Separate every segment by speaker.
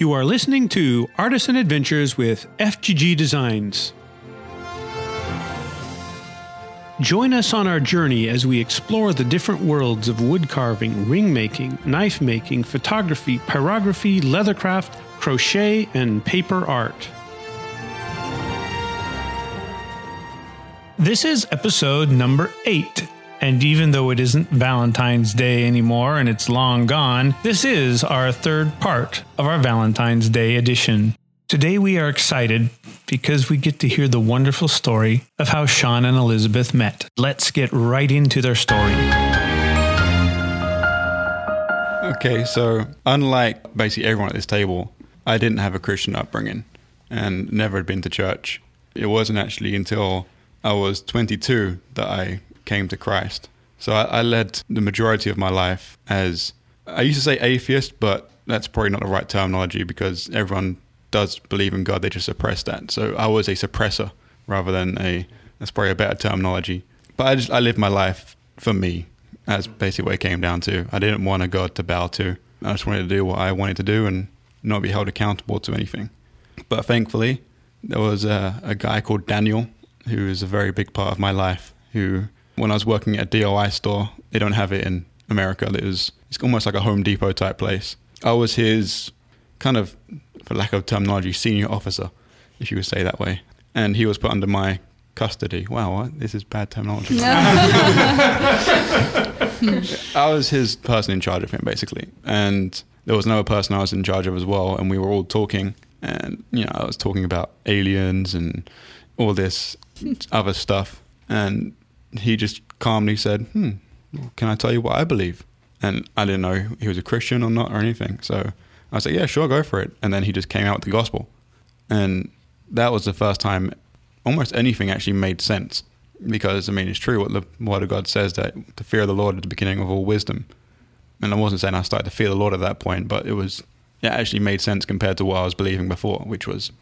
Speaker 1: You are listening to Artisan Adventures with FGG Designs. Join us on our journey as we explore the different worlds of wood carving, ring making, knife making, photography, pyrography, leathercraft, crochet, and paper art. This is episode number eight. And even though it isn't Valentine's Day anymore and it's long gone, this is our third part of our Valentine's Day edition. Today we are excited because we get to hear the wonderful story of how Sean and Elizabeth met. Let's get right into their story.
Speaker 2: Okay, so unlike basically everyone at this table, I didn't have a Christian upbringing and never had been to church. It wasn't actually until I was 22 that I came to Christ. So I, I led the majority of my life as I used to say atheist, but that's probably not the right terminology because everyone does believe in God. They just suppress that. So I was a suppressor rather than a. That's probably a better terminology. But I just I lived my life for me. That's basically what it came down to. I didn't want a God to bow to. I just wanted to do what I wanted to do and not be held accountable to anything. But thankfully, there was a, a guy called Daniel who is a very big part of my life. Who, when I was working at a DIY store, they don't have it in America. It was it's almost like a Home Depot type place. I was his kind of, for lack of terminology, senior officer, if you would say that way. And he was put under my custody. Wow, what? this is bad terminology. I was his person in charge of him, basically. And there was another person I was in charge of as well. And we were all talking. And, you know, I was talking about aliens and all this other stuff. And he just calmly said, hmm, can I tell you what I believe? And I didn't know he was a Christian or not or anything. So I said, yeah, sure, go for it. And then he just came out with the gospel. And that was the first time almost anything actually made sense. Because, I mean, it's true what the Word of God says that the fear of the Lord is the beginning of all wisdom. And I wasn't saying I started to fear the Lord at that point, but it was, it actually made sense compared to what I was believing before, which was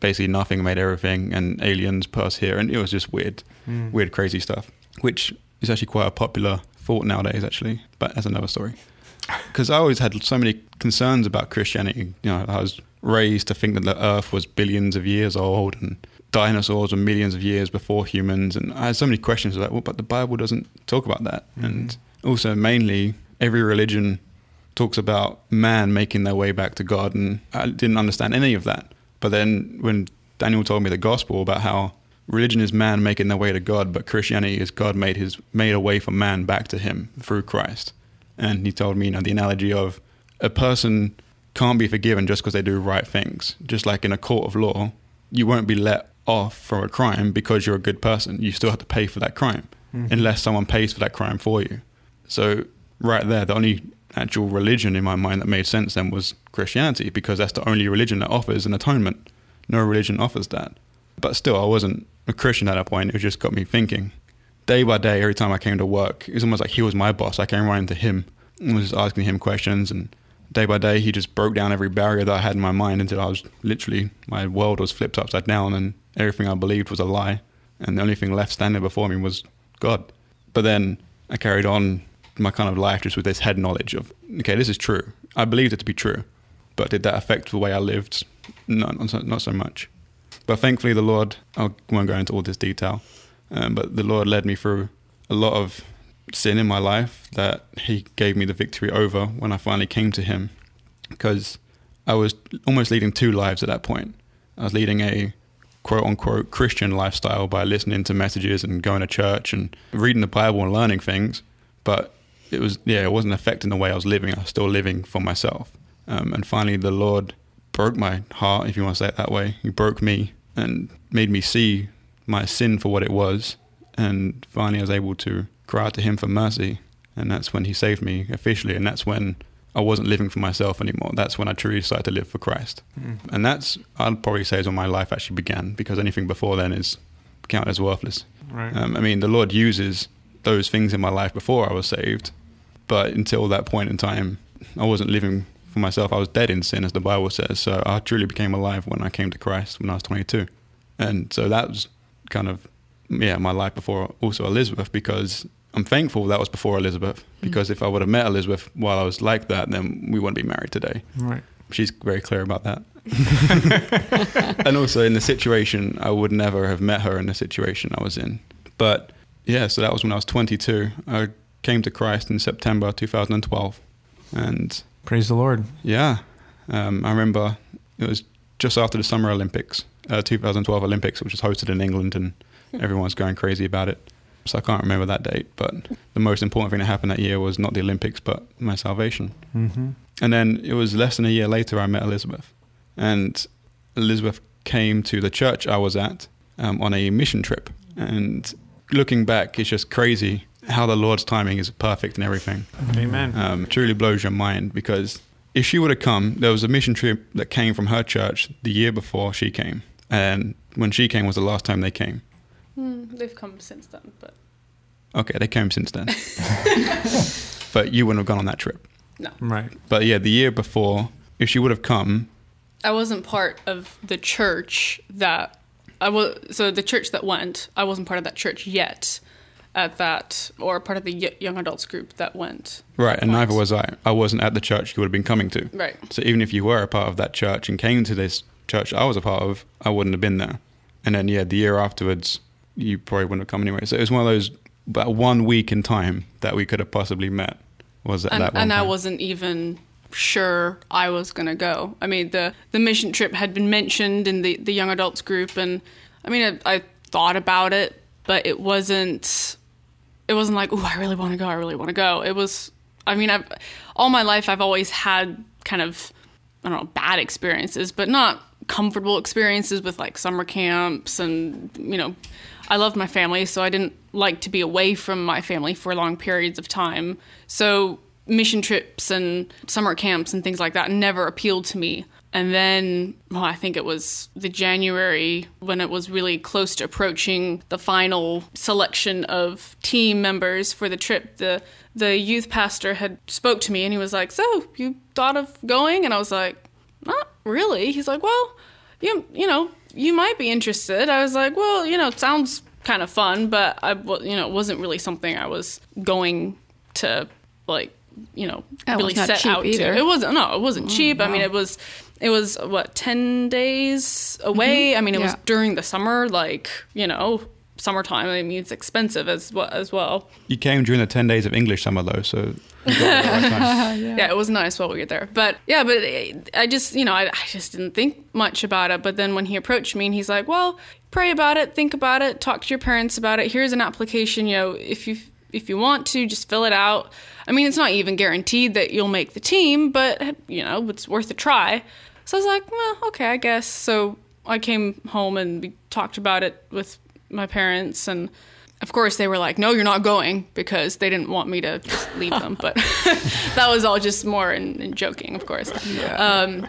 Speaker 2: basically nothing made everything and aliens put us here. And it was just weird, mm. weird, crazy stuff, which is actually quite a popular thought nowadays, actually. But that's another story. Because I always had so many concerns about Christianity. You know, I was raised to think that the earth was billions of years old and dinosaurs were millions of years before humans. And I had so many questions like, well, but the Bible doesn't talk about that. Mm-hmm. And also, mainly, every religion talks about man making their way back to God. And I didn't understand any of that. But then when Daniel told me the gospel about how religion is man making their way to God, but Christianity is God made his made a way for man back to him through Christ. And he told me, you know, the analogy of a person can't be forgiven just because they do right things. Just like in a court of law, you won't be let off from a crime because you're a good person. You still have to pay for that crime mm-hmm. unless someone pays for that crime for you. So right there, the only actual religion in my mind that made sense then was Christianity because that's the only religion that offers an atonement. No religion offers that. But still, I wasn't a Christian at that point. It just got me thinking. Day by day, every time I came to work, it was almost like he was my boss. I came running to him and was just asking him questions. And day by day, he just broke down every barrier that I had in my mind until I was literally, my world was flipped upside down and everything I believed was a lie. And the only thing left standing before me was God. But then I carried on my kind of life just with this head knowledge of, okay, this is true. I believed it to be true. But did that affect the way I lived? No, not so, not so much. But thankfully, the Lord, I won't go into all this detail, um, but the Lord led me through a lot of sin in my life that He gave me the victory over when I finally came to Him. Because I was almost leading two lives at that point. I was leading a quote unquote Christian lifestyle by listening to messages and going to church and reading the Bible and learning things. But it was, yeah, it wasn't affecting the way I was living. I was still living for myself. Um, and finally, the Lord broke my heart, if you want to say it that way. He broke me and made me see my sin for what it was. And finally, I was able to cry out to Him for mercy. And that's when He saved me officially. And that's when I wasn't living for myself anymore. That's when I truly started to live for Christ. Mm. And that's, I'd probably say, is when my life actually began because anything before then is counted as worthless. Right. Um, I mean, the Lord uses those things in my life before I was saved. But until that point in time, I wasn't living for myself. I was dead in sin, as the Bible says. So I truly became alive when I came to Christ when I was 22. And so that was kind of, yeah, my life before also Elizabeth because I'm thankful that was before Elizabeth, mm. because mm. if I would have met Elizabeth while I was like that, then we wouldn't be married today.
Speaker 1: Right.
Speaker 2: She's very clear about that. and also in the situation, I would never have met her in the situation I was in. But yeah, so that was when I was 22. I came to Christ in September 2012. And
Speaker 1: Praise the Lord.
Speaker 2: yeah, um, I remember it was just after the Summer Olympics, uh, 2012 Olympics, which was hosted in England, and everyone's going crazy about it. So I can't remember that date, but the most important thing that happened that year was not the Olympics, but my salvation.
Speaker 1: Mm-hmm.
Speaker 2: And then it was less than a year later I met Elizabeth. And Elizabeth came to the church I was at um, on a mission trip. And looking back, it's just crazy how the Lord's timing is perfect and everything.
Speaker 1: Amen.
Speaker 2: Um, truly blows your mind because if she would have come, there was a mission trip that came from her church the year before she came. And when she came was the last time they came.
Speaker 3: Hmm, they've come since then, but
Speaker 2: Okay, they came since then. but you wouldn't have gone on that trip.
Speaker 3: no.
Speaker 1: right.
Speaker 2: But yeah, the year before, if she would have come,
Speaker 3: I wasn't part of the church that I was. So the church that went, I wasn't part of that church yet. At that, or part of the young adults group that went.
Speaker 2: Right, and neither was I. I wasn't at the church you would have been coming to.
Speaker 3: Right.
Speaker 2: So even if you were a part of that church and came to this church I was a part of, I wouldn't have been there. And then yeah, the year afterwards, you probably wouldn't have come anyway. So it was one of those about one week in time that we could have possibly met. Was at
Speaker 3: and,
Speaker 2: that one
Speaker 3: and I wasn't even sure I was gonna go. I mean, the the mission trip had been mentioned in the the young adults group, and I mean, I, I thought about it, but it wasn't. It wasn't like, oh, I really want to go. I really want to go. It was. I mean, I've all my life I've always had kind of I don't know bad experiences, but not comfortable experiences with like summer camps and you know I loved my family, so I didn't like to be away from my family for long periods of time. So mission trips and summer camps and things like that never appealed to me. And then, well, I think it was the January when it was really close to approaching the final selection of team members for the trip. The the youth pastor had spoke to me and he was like, "So you thought of going?" And I was like, "Not really." He's like, "Well, you you know you might be interested." I was like, "Well, you know, it sounds kind of fun, but I you know it wasn't really something I was going to like you know
Speaker 4: Oh,
Speaker 3: really
Speaker 4: it's not
Speaker 3: set
Speaker 4: cheap
Speaker 3: out
Speaker 4: either.
Speaker 3: to." It wasn't no, it wasn't mm, cheap. I mean, it was it was what ten days away. Mm-hmm. I mean, it was during the summer, like you know summertime. I mean, it's expensive as well as well.
Speaker 2: You came during the ten days of English summer though, so you got it at the right time.
Speaker 3: yeah. it was nice while we were there. But yeah, but I just, you know, I, I just didn't think much about it. But then when he approached me and he's like, well, pray about it, think about it, talk to your parents about it. Here's an application, you know, if you if you want to, just fill it out. I mean, it's not even guaranteed that you'll make the team, but you know, it's worth a try. So I was like, well, okay, I guess. So I came home and we talked about it with my parents and of course they were like no you're not going because they didn't want me to leave them but that was all just more in, in joking of course um,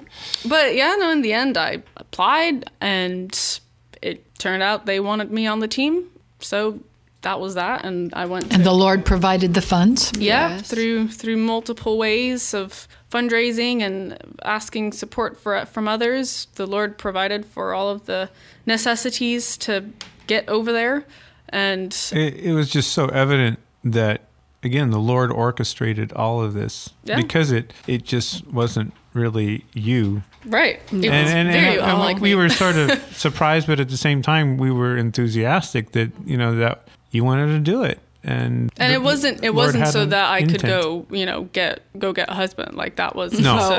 Speaker 3: but yeah no in the end i applied and it turned out they wanted me on the team so that was that and i went to,
Speaker 5: And the Lord provided the funds.
Speaker 3: yeah
Speaker 4: Yes.
Speaker 3: through through multiple ways of fundraising and asking support for from others the lord provided for all of the necessities to get over there and
Speaker 1: It, it was just so evident that again the Lord orchestrated all of this
Speaker 3: Yeah.
Speaker 1: because it it just wasn't really you.
Speaker 3: right it was
Speaker 1: and and,
Speaker 3: very
Speaker 1: and,
Speaker 3: unlike
Speaker 1: we were sort of surprised, but at the same time we were enthusiastic that you know that you wanted to do it. And
Speaker 3: and
Speaker 1: the
Speaker 3: it wasn't it
Speaker 1: Lord
Speaker 3: wasn't so that I could go you know get go get a husband like that was
Speaker 1: No.
Speaker 3: so-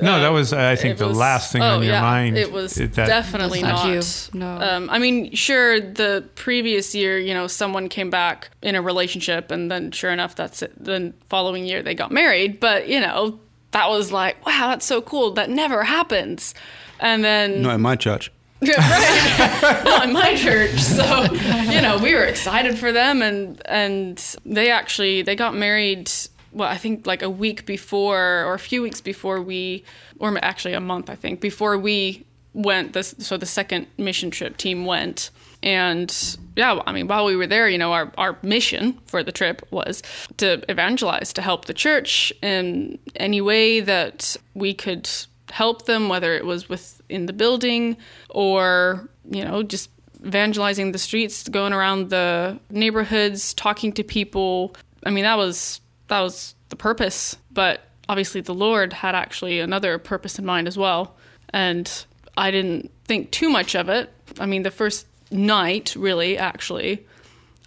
Speaker 1: No, that was I think
Speaker 3: it
Speaker 1: the
Speaker 3: was-
Speaker 1: last thing
Speaker 3: oh,
Speaker 1: on your
Speaker 3: yeah,
Speaker 1: mind.
Speaker 3: It was
Speaker 1: It- that-
Speaker 3: definitely not.
Speaker 4: not you. No.
Speaker 3: Um, I mean, sure, the previous year, you know, someone came back in a relationship, and then sure enough, that's it. The following year, they got married. But you know, that was like, wow, that's so cool. That never happens. And then
Speaker 2: Not in my church.
Speaker 3: Right. Not my church so you know we were excited for them and and they actually they got married well i think like a week before or a few weeks before we or actually a month i think before we went this so the second mission trip team went. And yeah i mean while we were there you know our, our mission for the trip was to evangelize to help the church in any way that we could help them, whether it was within the building or, you know, just evangelizing the streets, going around the neighborhoods, talking to people. I mean, that was that was the purpose. But obviously the Lord had actually another purpose in mind as well. And I didn't think too much of it. I mean, the first night, really, actually,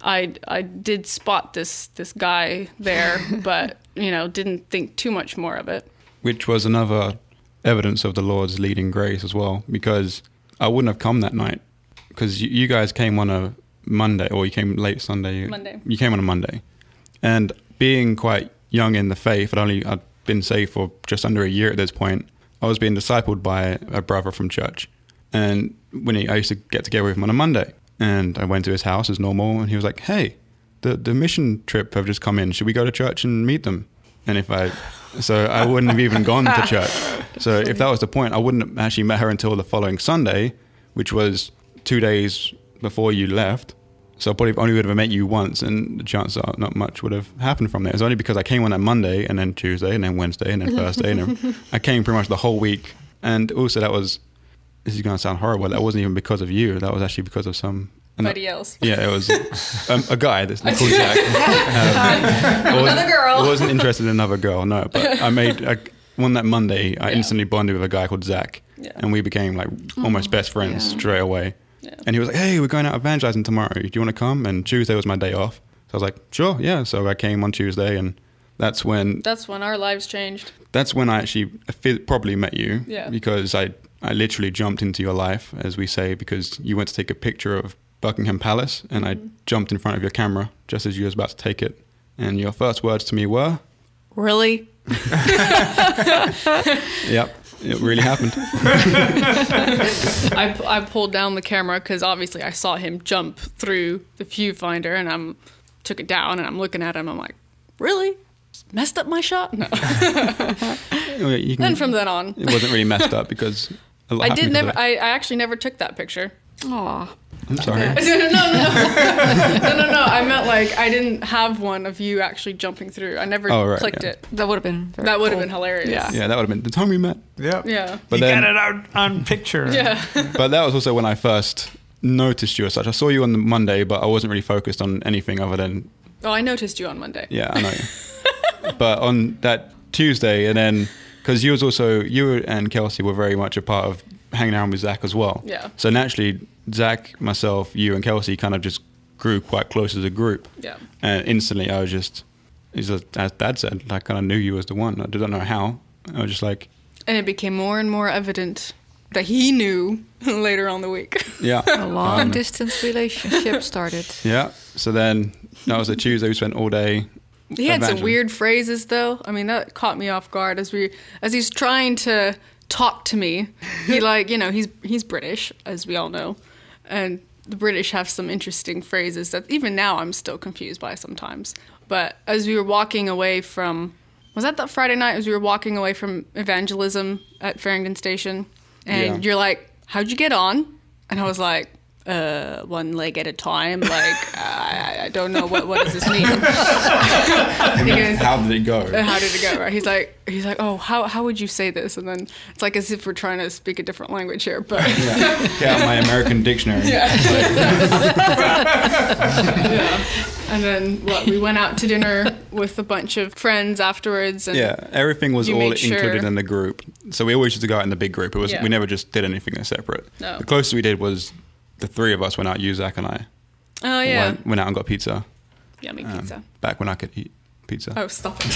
Speaker 3: I I did spot this this guy there, but you know, didn't think too much more of it.
Speaker 2: which was another evidence of the Lord's leading grace as well, because I wouldn't have come that night because you, you guys came on a Monday or you came late Sunday.
Speaker 3: Monday.
Speaker 2: You came on a Monday, and being quite young in the faith, I'd only I'd been saved for just under a year at this point. I was being discipled by a brother from church, and when he, I used to get together with him on a Monday, and I went to his house as normal, and he was like, "Hey, the the mission trip have just come in. Should we go to church and meet them?" And if I, so I wouldn't have even gone to church. So if that was the point, I wouldn't have actually met her until the following Sunday, which was two days before you left. So I probably only would have met you once, and the chances are not much would have happened from there. It's only because I came on that Monday, and then Tuesday, and then Wednesday, and then Thursday, and then I came pretty much the whole week. And also, that was this is going to sound horrible. That wasn't even because of you. That was actually because of some
Speaker 3: Somebody else.
Speaker 2: yeah, it was um, a guy that's called Jack. Um, another
Speaker 3: girl.
Speaker 2: I wasn't interested in another girl, no. But I made I, one that Monday. I
Speaker 3: Yeah.
Speaker 2: instantly bonded with a guy called Zach,
Speaker 3: Yeah.
Speaker 2: and we became like almost best friends
Speaker 5: yeah.
Speaker 2: straight away. And he was like, "Hey, we're going out evangelizing tomorrow. Do you want to come?" And Tuesday was my day off, so I was like, "Sure, yeah." So I came on Tuesday, and that's when
Speaker 3: That's when our lives changed.
Speaker 2: that's when I actually probably met you.
Speaker 3: Yeah.
Speaker 2: Because I I literally jumped into your life, as we say, because you went to take a picture of Buckingham Palace, and I mm-hmm. jumped in front of your camera just as you was about to take it, and your first words to me were,
Speaker 3: Really?
Speaker 2: "Yep, it really happened."
Speaker 3: I, I pulled down the camera because obviously I saw him jump through the viewfinder and I'm took it down and I'm looking at him. I'm like, really? Messed up my shot? No.
Speaker 2: You can-
Speaker 3: then from then on,
Speaker 2: it wasn't really messed up because a lot
Speaker 3: I did never. I, I actually never took that picture.
Speaker 5: Aw.
Speaker 2: That. I'm sorry.
Speaker 3: no, no, no, no, no, no, no. I meant like I didn't have one of you actually jumping through. I never
Speaker 2: Oh, right,
Speaker 3: clicked
Speaker 2: yeah.
Speaker 3: it.
Speaker 5: That would have been very
Speaker 3: That would have
Speaker 5: cool.
Speaker 3: been hilarious.
Speaker 5: Yeah.
Speaker 2: Yeah, that would have been the time we met.
Speaker 1: Yep.
Speaker 3: Yeah.
Speaker 2: But
Speaker 1: you
Speaker 2: then,
Speaker 1: got it out on picture.
Speaker 3: Yeah.
Speaker 2: but that was also when I first noticed you as such. I saw you on the Monday, but I wasn't really focused on anything other than
Speaker 3: Oh, I noticed you on Monday.
Speaker 2: Yeah, I know. but on that Tuesday, and then because you was also you and Kelsey were very much a part of hanging around with Zach as well.
Speaker 3: Yeah.
Speaker 2: So naturally, Zach, myself, you, and Kelsey kind of just grew quite close as a group.
Speaker 3: Yeah.
Speaker 2: And instantly, I was just, as Dad said, I kind of knew you was the one. I don't know how. I was just like,
Speaker 3: And it became more and more evident that he knew later on the week.
Speaker 2: yeah.
Speaker 5: A long
Speaker 2: Um,
Speaker 5: distance relationship started.
Speaker 2: Yeah. So then that was a Tuesday. We spent all day.
Speaker 3: He had some weird phrases though. I mean, that caught me off guard as we as he's trying to talk to me. He like, you know, he's he's British as we all know. And the British have some interesting phrases that even now I'm still confused by sometimes. But as we were walking away from was that that Friday night as we were walking away from evangelism at Farringdon Station and
Speaker 2: Yeah.
Speaker 3: you're like, "How'd you get on?" And I was like, uh, one leg at a time. Like, I, I don't know what what does this mean. he goes,
Speaker 2: How did it go?
Speaker 3: uh, how did it go? Right? He's like, he's like, oh, how how would you say this? And then it's like as if we're trying to speak a different language here, but
Speaker 2: yeah. Get out my American dictionary. Yeah.
Speaker 3: and then what? We went out to dinner with a bunch of friends afterwards, and
Speaker 2: Yeah, everything was
Speaker 3: You
Speaker 2: all
Speaker 3: made sure-
Speaker 2: included in the group. So we always used to go out in the big group. It was
Speaker 3: Yeah.
Speaker 2: we never just did anything that's separate.
Speaker 3: No.
Speaker 2: The closest we did was the three of us went out. You, Zach, and I
Speaker 3: oh yeah,
Speaker 2: went, went out and got pizza.
Speaker 3: yummy
Speaker 2: um,
Speaker 3: pizza.
Speaker 2: Back when I could eat pizza.
Speaker 3: Oh, stop it!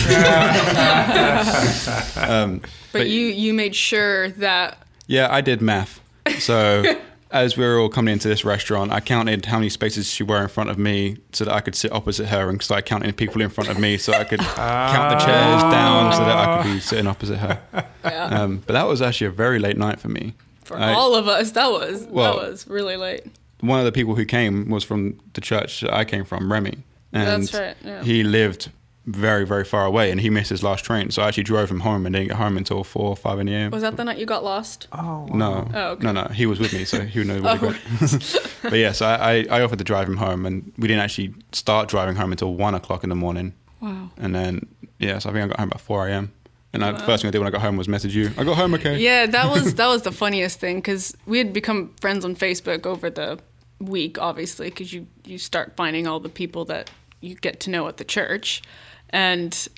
Speaker 2: Um,
Speaker 3: But you you made sure that
Speaker 2: yeah, I did math. So as we were all coming into this restaurant, I counted how many spaces she were in front of me so that I could sit opposite her and start counting people in front of me so I could count the chairs down so that I could be sitting opposite her.
Speaker 3: yeah,
Speaker 2: Um, but that was actually a very late night for me.
Speaker 3: For
Speaker 2: I-
Speaker 3: all of us, that was
Speaker 2: Well-
Speaker 3: that was really late.
Speaker 2: one of the people who came was from the church that I came from, Remy. And
Speaker 3: That's right, yeah.
Speaker 2: he lived very, very far away and he missed his last train. So I actually drove him home and didn't get home until 4 or 5 in the AM.
Speaker 3: Was that the night you got lost?
Speaker 1: Oh,
Speaker 2: No,
Speaker 3: Oh, okay.
Speaker 2: no, no. He was with me, so he would know what he
Speaker 3: Oh.
Speaker 2: got. but yeah, so I, I, I offered to drive him home, and we didn't actually start driving home until one o'clock in the morning.
Speaker 5: Wow.
Speaker 2: And then, yeah, so I think I got home about four a.m. And I, the first thing I did when I got home was message you. I got home okay.
Speaker 3: Yeah, that was that was the funniest thing because we had become friends on Facebook over the week, obviously, because you you start finding all the people that you get to know at the church, and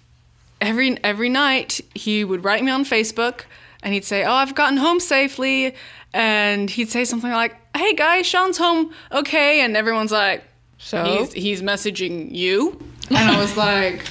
Speaker 3: every every night he would write me on Facebook and he'd say, "Oh, I've gotten home safely," and he'd say something like, "Hey guys, Sean's home okay," and everyone's like,
Speaker 5: So?
Speaker 3: he's he's messaging you." And I was like,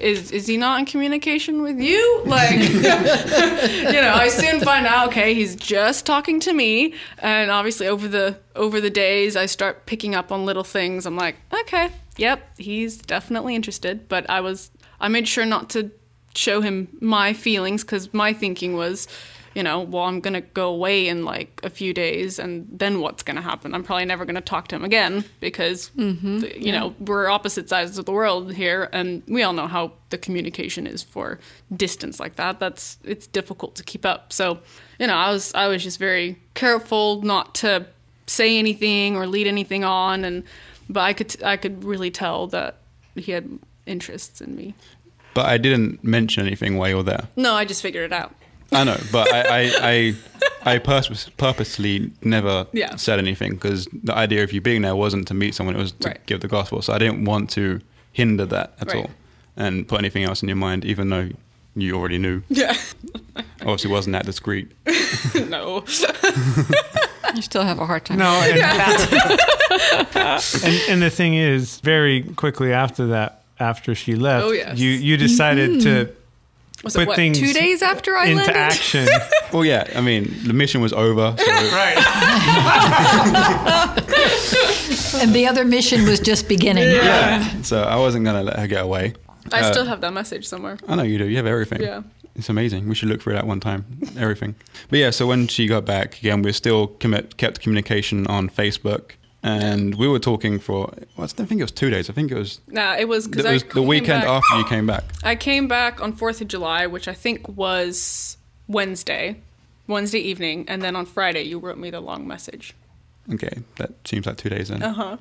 Speaker 3: "Is is he not in communication with you?" Like, you know, I soon find out. Okay, he's just talking to me, and obviously over the over the days, I start picking up on little things. I'm like, okay, yep, he's definitely interested. But I was, I made sure not to show him my feelings because my thinking was, you know, well, I'm gonna go away in like a few days, and then what's gonna happen? I'm probably never gonna talk to him again because, mm-hmm. th- you know, we're opposite sides of the world here, and we all know how the communication is for distance like that. That's it's difficult to keep up. So, you know, I was I was just very careful not to say anything or lead anything on, and but I could I could really tell that he had interests in me.
Speaker 2: But I didn't mention anything while you were there.
Speaker 3: No, I just figured it out.
Speaker 2: I know, but I I I, I purpose, purposely never
Speaker 3: Yeah.
Speaker 2: said anything because the idea of you being there wasn't to meet someone; it was to
Speaker 3: Right.
Speaker 2: give the gospel. So I didn't want to hinder that at
Speaker 3: Right.
Speaker 2: all, and put anything else in your mind, even though you already knew.
Speaker 3: Yeah.
Speaker 2: Obviously, wasn't that discreet.
Speaker 3: no.
Speaker 5: You still have a hard time.
Speaker 1: No, and, and, and the thing is, very quickly after that, after she left,
Speaker 3: Oh, yes.
Speaker 1: you you decided to mm-hmm.
Speaker 3: Was
Speaker 1: put
Speaker 3: it what,
Speaker 1: things
Speaker 3: two days after I
Speaker 1: into
Speaker 3: landed?
Speaker 1: action.
Speaker 2: Well, yeah, I mean, the mission was over. So
Speaker 1: right.
Speaker 4: And the other mission was just beginning. Yeah.
Speaker 2: so I wasn't gonna let her get away.
Speaker 3: I
Speaker 2: Uh,
Speaker 3: still have that message somewhere.
Speaker 2: I know you do. You have everything.
Speaker 3: Yeah.
Speaker 2: It's amazing. We should look for it at one time. Everything. But yeah, so when she got back again, we still commit, kept communication on Facebook, and we were talking for. Well, I don't think it was two days. I think it was.
Speaker 3: Nah, it was
Speaker 2: It
Speaker 3: because I
Speaker 2: the weekend
Speaker 3: back-
Speaker 2: after you came back.
Speaker 3: I came back on Fourth of July, which I think was Wednesday, Wednesday evening, and then on Friday you wrote me the long message.
Speaker 2: Okay, that seems like two days then.
Speaker 3: Uh huh.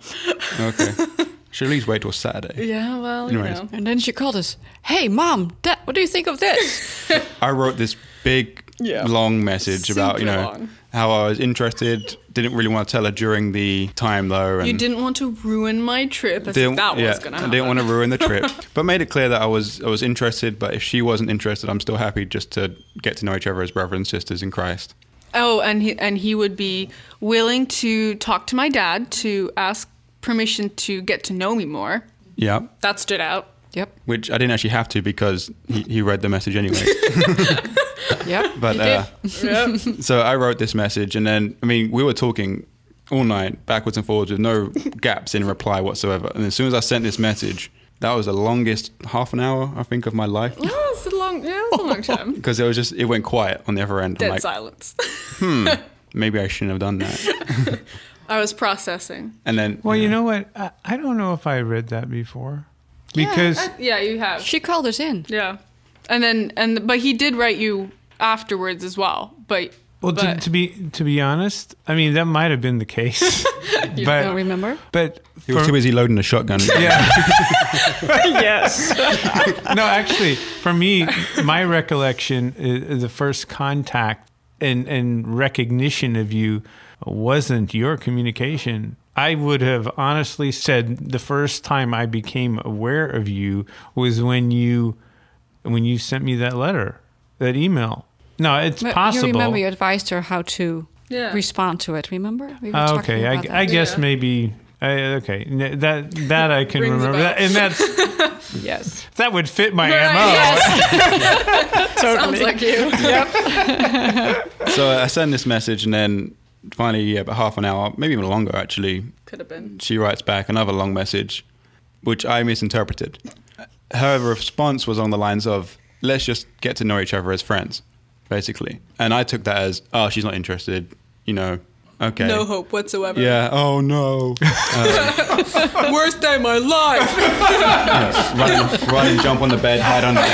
Speaker 2: Okay. Should at least wait till Saturday.
Speaker 3: Yeah, well,
Speaker 2: Anyways.
Speaker 3: you know.
Speaker 5: And then she called us. Hey, mom, Dad, what do you think of this?
Speaker 2: I wrote this big,
Speaker 3: Yeah.
Speaker 2: long message about you know
Speaker 3: long.
Speaker 2: How I was interested. Didn't really want to tell her during the time though. And
Speaker 3: You didn't want to ruin my trip as if
Speaker 2: didn't-
Speaker 3: that
Speaker 2: yeah,
Speaker 3: was gonna happen.
Speaker 2: I didn't want to ruin the trip, but made it clear that I was I was interested. But if she wasn't interested, I'm still happy just to get to know each other as brothers and sisters in Christ.
Speaker 3: Oh, and he and he would be willing to talk to my dad to ask permission to get to know me more.
Speaker 2: Yeah,
Speaker 3: That stood out.
Speaker 5: Yep,
Speaker 2: which I didn't actually have to because he, he read the message anyway.
Speaker 5: yep.
Speaker 2: But uh.
Speaker 3: Yep.
Speaker 2: so I wrote this message, and then I mean we were talking all night, backwards and forwards, with no gaps in reply whatsoever. And as soon as I sent this message, that was the longest half an hour I think of my life
Speaker 3: oh, it's a long, yeah, it's a long time.
Speaker 2: because it was just it went quiet on the other end. I'm
Speaker 3: Dead
Speaker 2: like,
Speaker 3: silence. Hmm.
Speaker 2: Maybe I shouldn't have done that.
Speaker 3: I was processing.
Speaker 2: And then
Speaker 1: Well, you know what? I, I don't know if I read that before because
Speaker 3: Uh, yeah, you have.
Speaker 5: She called us in.
Speaker 3: Yeah, and then and but he did write you afterwards as well. But
Speaker 1: well, to,
Speaker 3: but,
Speaker 1: to be to be honest, I mean that might have been the case,
Speaker 5: You
Speaker 1: Don't
Speaker 5: remember?
Speaker 1: but
Speaker 2: he was too busy loading the shotgun.
Speaker 1: yeah.
Speaker 3: yes,
Speaker 1: no, actually, for me, my recollection, is the first contact and, and recognition of you wasn't your communication. I would have honestly said the first time I became aware of you was when you when you sent me that letter, that email. No, it's
Speaker 5: But
Speaker 1: possible.
Speaker 5: You remember you advised her how to
Speaker 3: Yeah.
Speaker 5: respond to it. Remember? We were
Speaker 1: Ah, okay,
Speaker 5: about
Speaker 1: I, I guess
Speaker 3: Yeah.
Speaker 1: maybe. I, okay, that that I can remember, that, and that's
Speaker 5: yes.
Speaker 1: that would fit my
Speaker 3: Right,
Speaker 1: mo.
Speaker 3: yes. sounds like you.
Speaker 2: so I send this message, and then finally, yeah, about half an hour, maybe even longer, actually,
Speaker 3: Could have been.
Speaker 2: she writes back another long message, which I misinterpreted. Her response was on the lines of, let's just get to know each other as friends, basically. And I took that as, oh, she's not interested, you know, okay.
Speaker 3: No hope whatsoever.
Speaker 2: Yeah, oh no.
Speaker 3: Worst day of my life.
Speaker 2: run, run and jump on the bed, hide under the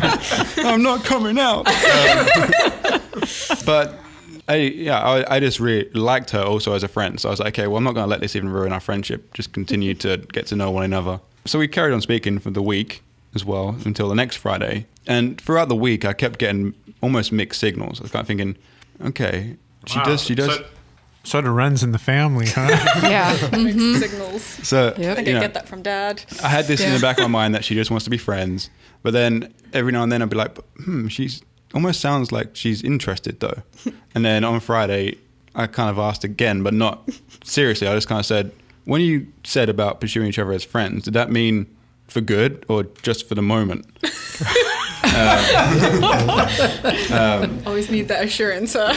Speaker 2: blanket. I'm not coming out. Um, but I, yeah, I, I just really liked her also as a friend. So I was like, okay, well, I'm not going to let this even ruin our friendship. Just continue to get to know one another. So we carried on speaking for the week as well until the next Friday. And throughout the week, I kept getting almost mixed signals. I was kind of thinking, okay, she
Speaker 1: Wow.
Speaker 2: does, she does.
Speaker 1: So, Sort of runs in the family, huh?
Speaker 5: Yeah.
Speaker 3: Signals.
Speaker 2: So
Speaker 5: Yep.
Speaker 3: I think
Speaker 2: you
Speaker 3: I
Speaker 2: know,
Speaker 3: get that from dad.
Speaker 2: I had this in the back of my mind that she just wants to be friends. But then every now and then I'd be like, hmm, she's almost sounds like she's interested though. and then on Friday, I kind of asked again, but not seriously. I just kind of said, when you said about pursuing each other as friends, did that mean for good or just for the moment?
Speaker 3: Always need that assurance. Huh?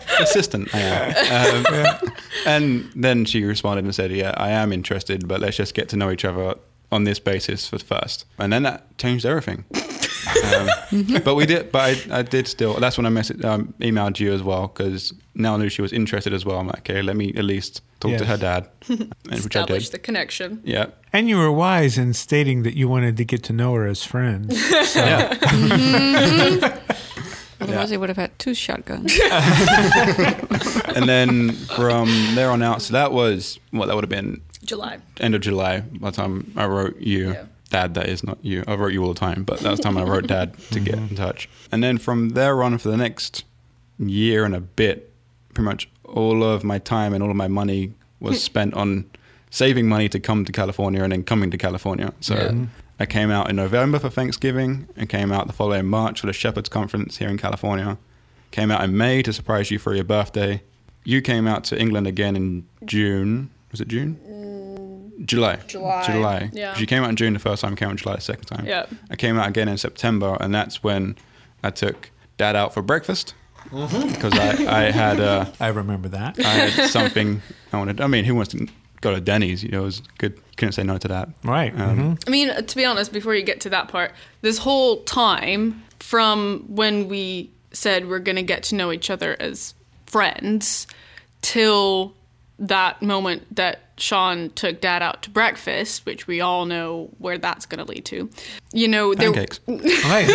Speaker 2: Assistant, I am. Um, And then she responded and said, yeah, I am interested, but let's just get to know each other on this basis for first. And then that changed everything. Um, but we did, but I, I did still. That's when I messaged, um, emailed you as well because now I knew she was interested as well. I'm like, okay, let me at least talk to her dad, and which I
Speaker 3: Establish
Speaker 2: did.
Speaker 3: the connection.
Speaker 2: Yeah,
Speaker 1: and you were wise in stating that you wanted to get to know her as friends.
Speaker 2: yeah.
Speaker 5: Otherwise, they would have had two shotguns.
Speaker 2: and then from there on out, so that was what that would have been
Speaker 3: July.
Speaker 2: end of July by the time I wrote you.
Speaker 3: Yeah.
Speaker 2: Dad, that is not you. I wrote you all the time, but that was the time I wrote Dad to get mm-hmm. in touch. And then from there on, for the next year and a bit, pretty much all of my time and all of my money was hmm. spent on saving money to come to California and then coming to California. So
Speaker 3: Yeah.
Speaker 2: I came out in November for Thanksgiving and came out the following March for the Shepherd's Conference here in California. Came out in May to surprise you for your birthday. You came out to England again in June. Was it June? Mm, July.
Speaker 3: July.
Speaker 2: July.
Speaker 3: Yeah.
Speaker 2: 'Cause You came out in June the first time, came out in July the second time.
Speaker 3: Yeah.
Speaker 2: I came out again in September, and that's when I took dad out for breakfast because I, I had uh,
Speaker 1: I remember that.
Speaker 2: I had something I wanted. I mean, who wants to go to Denny's? You know, it was good. Couldn't say no to that.
Speaker 1: Right.
Speaker 2: Um,
Speaker 1: mhm.
Speaker 3: I mean, to be honest, before you get to that part, this whole time from when we said we're going to get to know each other as friends till that moment that Sean took dad out to breakfast, which we all know where that's going to lead to. You know, there,
Speaker 2: Pancakes.
Speaker 1: Right.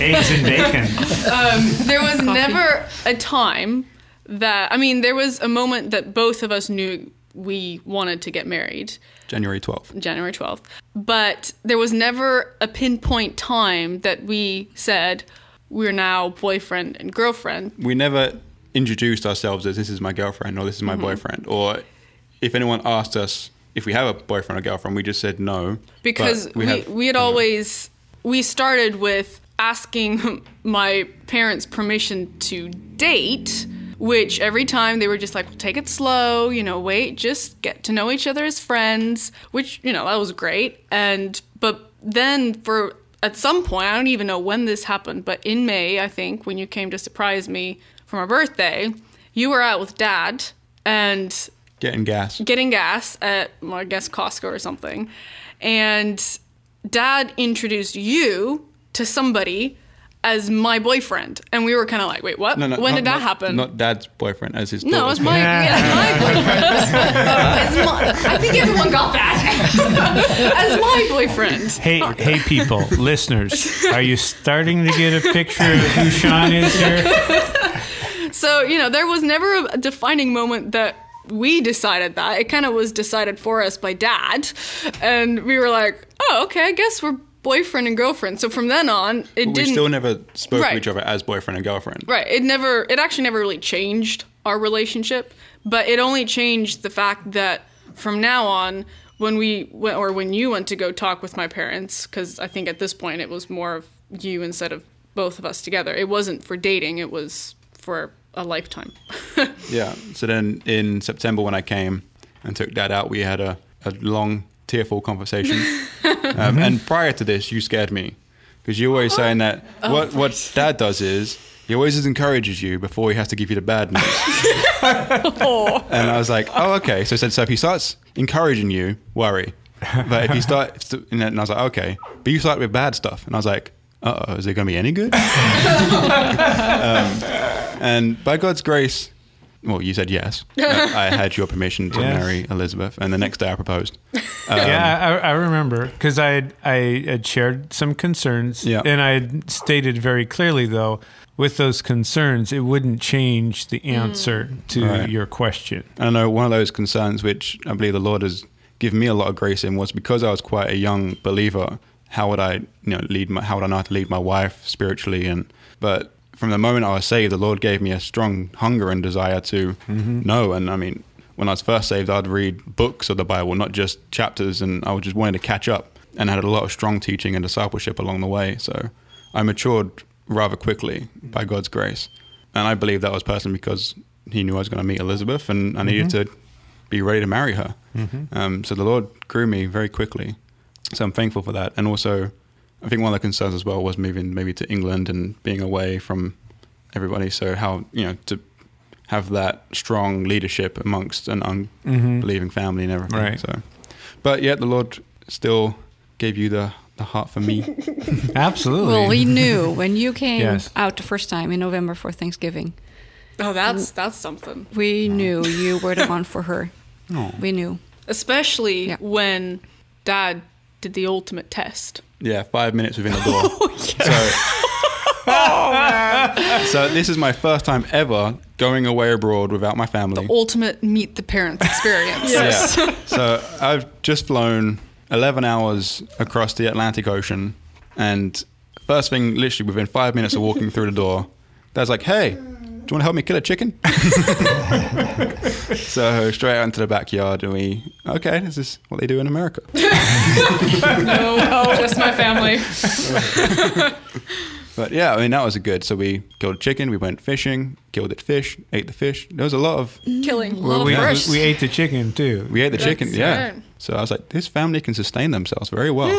Speaker 1: Eggs and bacon.
Speaker 3: there was never a time that, I mean, there was a moment that both of us knew we wanted to get married.
Speaker 2: January twelfth.
Speaker 3: January 12th. But there was never a pinpoint time that we said we're now boyfriend and girlfriend.
Speaker 2: We never introduced ourselves as this is my girlfriend or this is my
Speaker 3: Mm-hmm.
Speaker 2: boyfriend. Or if anyone asked us if we have a boyfriend or girlfriend, we just said no.
Speaker 3: Because
Speaker 2: But
Speaker 3: we,
Speaker 2: have-
Speaker 3: we, had always, we started with asking my parents' permission to date. Which every time they were just like, well, take it slow, you know, wait, just get to know each other as friends, which, you know, that was great. And, but then for, at some point, I don't even know when this happened, but in May, I think, when you came to surprise me for my birthday, you were out with dad and
Speaker 2: getting gas.
Speaker 3: getting gas at, well, I guess, Costco or something. And dad introduced you to somebody as my boyfriend. And we were kind of like, wait, what?
Speaker 2: No, no,
Speaker 3: when
Speaker 2: not-
Speaker 3: did that
Speaker 2: not-
Speaker 3: happen?
Speaker 2: Not dad's boyfriend, as his
Speaker 3: no, it
Speaker 2: daughter's
Speaker 3: was my,
Speaker 1: Yeah.
Speaker 3: yeah, my boyfriend. My- I think everyone got that. as my boyfriend.
Speaker 1: Hey, hey, people, listeners, are you starting to get a picture of who Sean is here?
Speaker 3: So, you know, there was never a defining moment that we decided that. It kind of was decided for us by dad. And we were like, oh, okay, I guess we're boyfriend and girlfriend. So from then on, it
Speaker 2: We
Speaker 3: didn't.
Speaker 2: We still never spoke
Speaker 3: Right.
Speaker 2: to each other as boyfriend and girlfriend.
Speaker 3: Right. It never, it actually never really changed our relationship, but it only changed the fact that from now on, when we went, or when you went to go talk with my parents, because I think at this point it was more of you instead of both of us together. It wasn't for dating, it was for a lifetime.
Speaker 2: Yeah. So then in September when I came and took dad out, we had a, a long, tearful conversation. um, and prior to this, you scared me because you're always saying that what, what dad does is he always encourages you before he has to give you the bad news. and I was like, oh, okay. So I said, so if he starts encouraging you, worry. But if you start, and I was like, okay. But you start with bad stuff. And I was like, uh oh, is it going to be any good? And by God's grace, well, you said yes. I had your permission to
Speaker 1: Yes.
Speaker 2: marry Elizabeth, and the next day I proposed.
Speaker 1: yeah, um, I, I remember because I had, I had shared some concerns,
Speaker 2: Yeah.
Speaker 1: and I had stated very clearly though, with those concerns, it wouldn't change the hmm. answer to
Speaker 2: Right.
Speaker 1: your question.
Speaker 2: I know one of those concerns, which I believe the Lord has given me a lot of grace in, was because I was quite a young believer. How would I, you know, lead my? How would I know how to lead my wife spiritually? And but from the moment I was saved, the Lord gave me a strong hunger and desire to mm-hmm. know. And I mean, when I was first saved, I'd read books of the Bible, not just chapters, and I was just wanting to catch up. And I had a lot of strong teaching and discipleship along the way. So I matured rather quickly by God's grace. And I believe that was personally because He knew I was going to meet Elizabeth, and I needed mm-hmm. to be ready to marry her. Mm-hmm. Um, so the Lord grew me very quickly. So I'm thankful for that. And also, I think one of the concerns as well was moving maybe to England and being away from everybody. So how you know to have that strong leadership amongst an unbelieving mm-hmm. family and everything.
Speaker 1: Right.
Speaker 2: So, but yet the Lord still gave you the the heart for me.
Speaker 1: Absolutely.
Speaker 5: Well, we knew when you came
Speaker 1: Yes.
Speaker 5: out the first time in November for Thanksgiving.
Speaker 3: Oh, that's that's something.
Speaker 5: We knew you were the one for her.
Speaker 2: Oh.
Speaker 5: We knew.
Speaker 3: Especially
Speaker 5: Yeah.
Speaker 3: when Dad did the ultimate test.
Speaker 2: Yeah, five minutes within the door. Oh, So, oh, so this is my first time ever going away abroad without my family.
Speaker 3: The Ultimate meet the parents experience.
Speaker 2: Yeah. so I've just flown 11 hours across the Atlantic Ocean, and first thing, literally within five minutes of walking through the door, Dad's like, "Hey, you want to help me kill a chicken?" so straight out into the backyard, and we, okay, this is what they do in America.
Speaker 3: no, no, just my family.
Speaker 2: But yeah, I mean that was a good. So we killed a chicken, we went fishing, killed it fish, ate the fish. There was a lot of
Speaker 3: Killing.
Speaker 1: Well, we,
Speaker 5: first.
Speaker 1: we ate the chicken too.
Speaker 2: we ate the chicken,
Speaker 3: That's
Speaker 2: yeah.
Speaker 3: right.
Speaker 2: So I was like, this family can sustain themselves very well.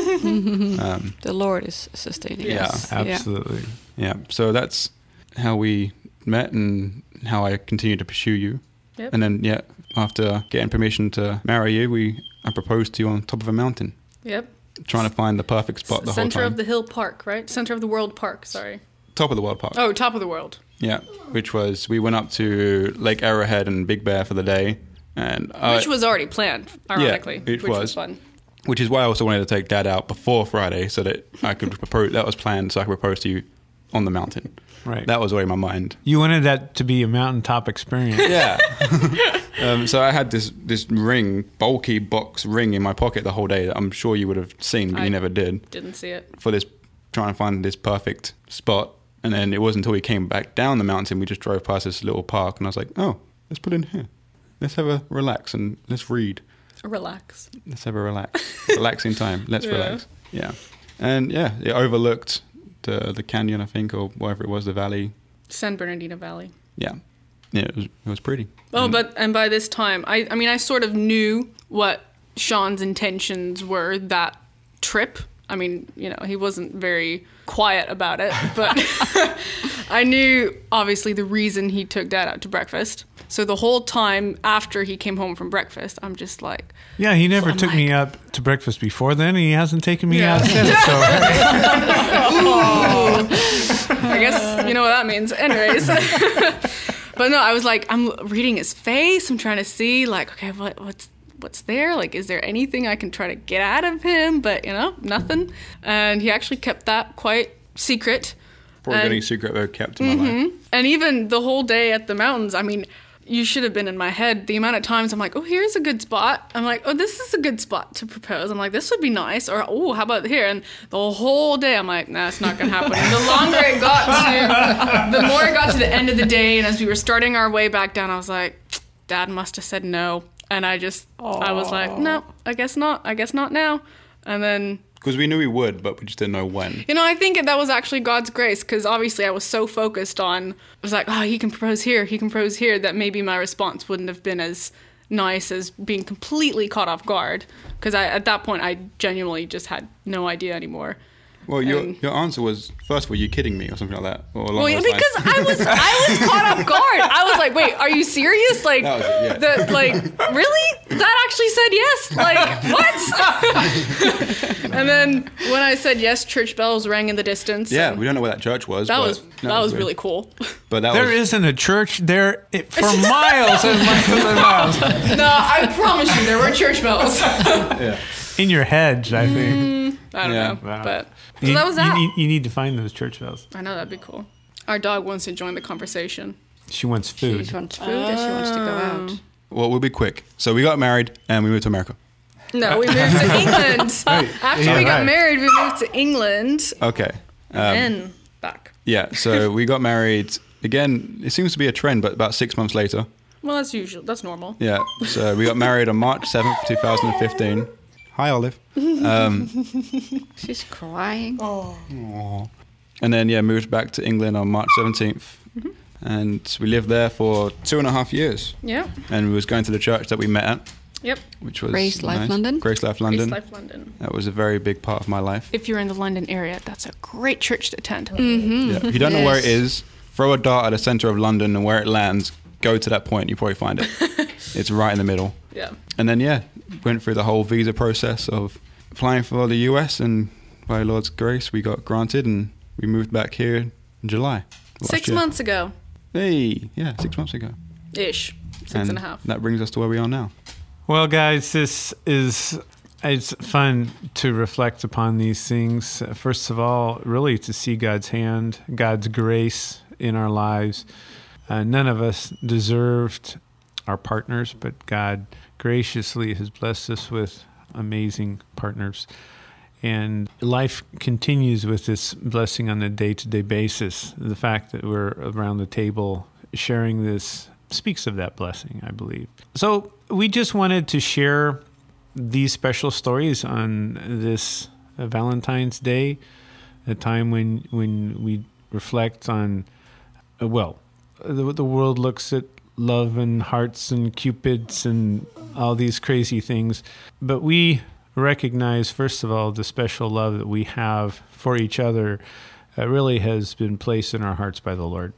Speaker 2: um,
Speaker 5: The Lord is sustaining us.
Speaker 2: Yeah.
Speaker 5: us.
Speaker 1: Absolutely.
Speaker 2: Yeah. So that's how we met and how I continue to pursue you.
Speaker 3: Yep.
Speaker 2: And then yeah, after getting permission to marry you, we I proposed to you on top of a mountain,
Speaker 3: Yep.
Speaker 2: trying to find the perfect spot the whole
Speaker 3: Center of the Hill Park, right? Center of the World Park. Sorry.
Speaker 2: top of the world park.
Speaker 3: Oh, top of the world.
Speaker 2: Yeah, which was we went up to Lake Arrowhead and Big Bear for the day, and I-
Speaker 3: Which was already planned, ironically.
Speaker 2: it
Speaker 3: which
Speaker 2: was.
Speaker 3: was fun.
Speaker 2: which is why I also wanted to take Dad out before Friday so that I could propose. That was planned so I could propose to you on the mountain.
Speaker 1: Right.
Speaker 2: That was already in my mind.
Speaker 1: You wanted that to be a mountaintop experience.
Speaker 2: Yeah. um, so I had this this ring, bulky box ring in my pocket the whole day that I'm sure you would have seen, but
Speaker 3: I-
Speaker 2: you never did.
Speaker 3: Didn't see it.
Speaker 2: For this, trying to find this perfect spot, and then it wasn't until we came back down the mountain we just drove past this little park, and I was like, oh, let's put in here. Let's have a relax and let's read.
Speaker 3: Relax.
Speaker 2: Let's have a relax, relaxing time. Let's
Speaker 3: Yeah.
Speaker 2: relax. Yeah, and yeah, it overlooked the the canyon, I think, or whatever it was, the valley.
Speaker 3: San Bernardino Valley.
Speaker 2: Yeah, yeah, it was it was pretty.
Speaker 3: Oh, but and by this time, I I mean I sort of knew what Sean's intentions were that trip. I mean, you know, he wasn't very quiet about it, but I knew obviously the reason he took Dad out to breakfast. So the whole time after he came home from breakfast, I'm just like,
Speaker 1: Yeah, he never
Speaker 3: I'm
Speaker 1: took me
Speaker 3: like-
Speaker 1: out to breakfast before then, and he hasn't taken me
Speaker 3: Yeah.
Speaker 1: out since. So
Speaker 3: I guess you know what that means. Anyways. but no, I was like, I'm reading his face. I'm trying to see, like, okay, what, what's what's there? Like, is there anything I can try to get out of him? But you know, nothing. And he actually kept that quite secret.
Speaker 2: Probably
Speaker 3: And-
Speaker 2: the secret I've kept in my life.
Speaker 3: And even the whole day at the mountains, I mean, you should have been in my head. The amount of times I'm like, oh, here's a good spot. I'm like, oh, this is a good spot to propose. I'm like, this would be nice. Or, oh, how about here? And the whole day I'm like, nah, it's not going to happen. And the longer it got to, the more it got to the end of the day, and as we were starting our way back down, I was like, Dad must have said no. And I just, I was like, no, I guess not. I guess not now. And then
Speaker 2: Because we knew we would, but we just didn't know when.
Speaker 3: you know, I think that was actually God's grace because obviously I was so focused on, I was like, oh, he can propose here, he can propose here, that maybe my response wouldn't have been as nice as being completely caught off guard. Because at that point, I genuinely just had no idea anymore.
Speaker 2: Well, your
Speaker 3: And-
Speaker 2: your answer was first of all, you kidding me or something like that, or
Speaker 3: Well, yeah, because I was I was caught off guard. I was like, "Wait, are you serious? Like,
Speaker 2: That was it, yeah.
Speaker 3: the, like really? That actually said yes? Like what?" and then when I said yes, church bells rang in the distance.
Speaker 2: yeah, we don't know where that church was.
Speaker 3: that
Speaker 2: but
Speaker 3: was
Speaker 2: no,
Speaker 3: that was
Speaker 2: weird.
Speaker 3: really cool.
Speaker 2: But that
Speaker 1: there
Speaker 2: was
Speaker 1: isn't a church there it, for miles and miles and miles.
Speaker 3: no, I promise you, there were church bells. Yeah.
Speaker 1: In your heads, I think.
Speaker 3: Mm, I don't
Speaker 2: Yeah.
Speaker 3: know,
Speaker 1: Wow.
Speaker 3: but so
Speaker 1: you,
Speaker 3: that was
Speaker 1: you need, you need to find those church bells.
Speaker 3: I know that'd be cool. Our dog wants to join the conversation.
Speaker 1: She wants food.
Speaker 5: She wants food and she wants to go out.
Speaker 2: well, we'll be quick. So we got married and we moved to America.
Speaker 3: No, we moved to England. After
Speaker 1: Yeah,
Speaker 3: we got
Speaker 1: right.
Speaker 3: married, we moved to England
Speaker 2: Okay. Um,
Speaker 3: and back.
Speaker 2: Yeah, so we got married again. It seems to be a trend, but about six months later.
Speaker 3: Well, that's usual. That's normal.
Speaker 2: Yeah, so we got married on March seventh, two thousand and fifteen. Hi, Olive. Um,
Speaker 5: She's crying. Oh.
Speaker 2: and then yeah, moved back to England on March 17th and we lived there for two and a half years.
Speaker 3: Yeah.
Speaker 2: And we was going to the church that we met at,
Speaker 3: Yep.
Speaker 2: which was
Speaker 5: Grace Life
Speaker 2: nice.
Speaker 5: London?
Speaker 2: Grace Life London.
Speaker 3: Grace Life London.
Speaker 2: That was a very big part of my life.
Speaker 3: If you're in the London area, that's a great church to attend.
Speaker 2: Yeah. If you don't know where it
Speaker 5: Yes.
Speaker 2: is, throw a dart at the center of London and where it lands, go to that point. You probably find it. it's right in the middle.
Speaker 3: Yeah.
Speaker 2: And then yeah, went through the whole visa process of applying for the US, and by Lord's grace, we got granted, and we moved back here in July.
Speaker 3: Six
Speaker 2: year.
Speaker 3: months ago
Speaker 2: Hey, yeah, six months ago.
Speaker 3: ish. Six and a half.
Speaker 2: That brings us to where we are now.
Speaker 1: Well, guys, this is it's fun to reflect upon these things. First of all, really to see God's hand, God's grace in our lives. Uh, none of us deserved our partners, but God graciously has blessed us with amazing partners. And life continues with this blessing on a day to day basis. The fact that we're around the table sharing this speaks of that blessing, I believe. So we just wanted to share these special stories on this Valentine's Day, a time when, when we reflect on, uh, well, the, the world looks at love and hearts and cupids and all these crazy things. But we recognize, first of all, the special love that we have for each other uh, really has been placed in our hearts by the Lord.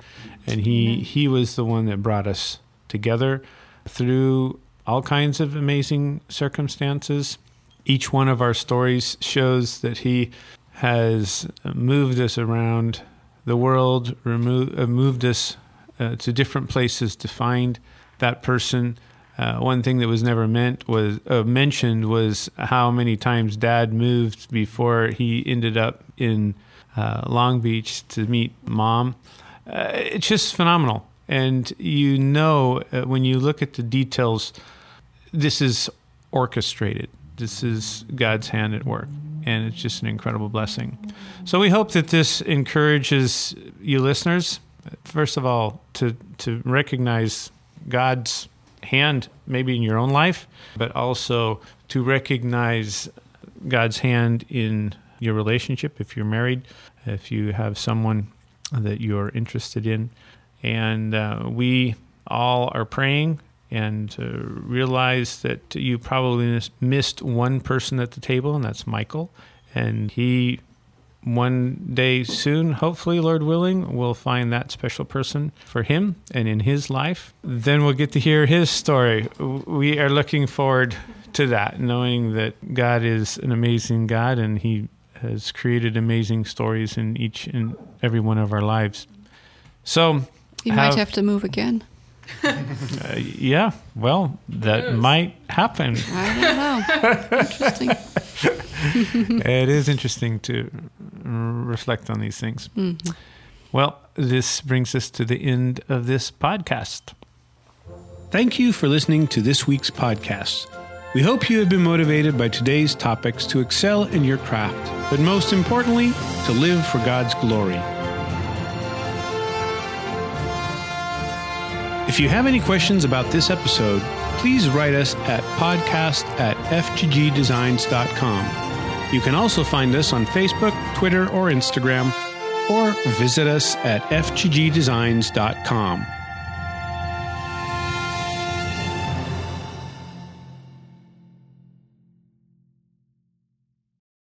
Speaker 1: And he, he was the one that brought us together through all kinds of amazing circumstances. Each one of our stories shows that He has moved us around the world, remo- uh, moved us uh, to different places to find that person. Uh, one thing that was never meant was uh, mentioned was how many times Dad moved before he ended up in uh, Long Beach to meet Mom. Uh, it's just phenomenal, and you know uh, when you look at the details, this is orchestrated. This is God's hand at work, and it's just an incredible blessing. So we hope that this encourages you listeners, first of all, to to recognize God's hand maybe in your own life, but also to recognize God's hand in your relationship if you're married, if you have someone that you're interested in. And uh, we all are praying and uh, realize that you probably missed one person at the table, and that's Michael. And he, one day soon, hopefully, Lord willing, we'll find that special person for him and in his life. Then we'll get to hear his story. We are looking forward to that, knowing that God is an amazing God and he has created amazing stories in each and every one of our lives. So,
Speaker 5: You might have to move again.
Speaker 1: Uh, yeah, well, that might happen.
Speaker 5: I don't know. Interesting.
Speaker 1: it is interesting to reflect on these things. Well, this brings us to the end of this podcast. Thank you for listening to this week's podcast. We hope you have been motivated by today's topics to excel in your craft, but most importantly, to live for God's glory. If you have any questions about this episode, please write us at podcast at fggdesigns.com. You can also find us on Facebook, Twitter, or Instagram, or visit us at fggdesigns.com.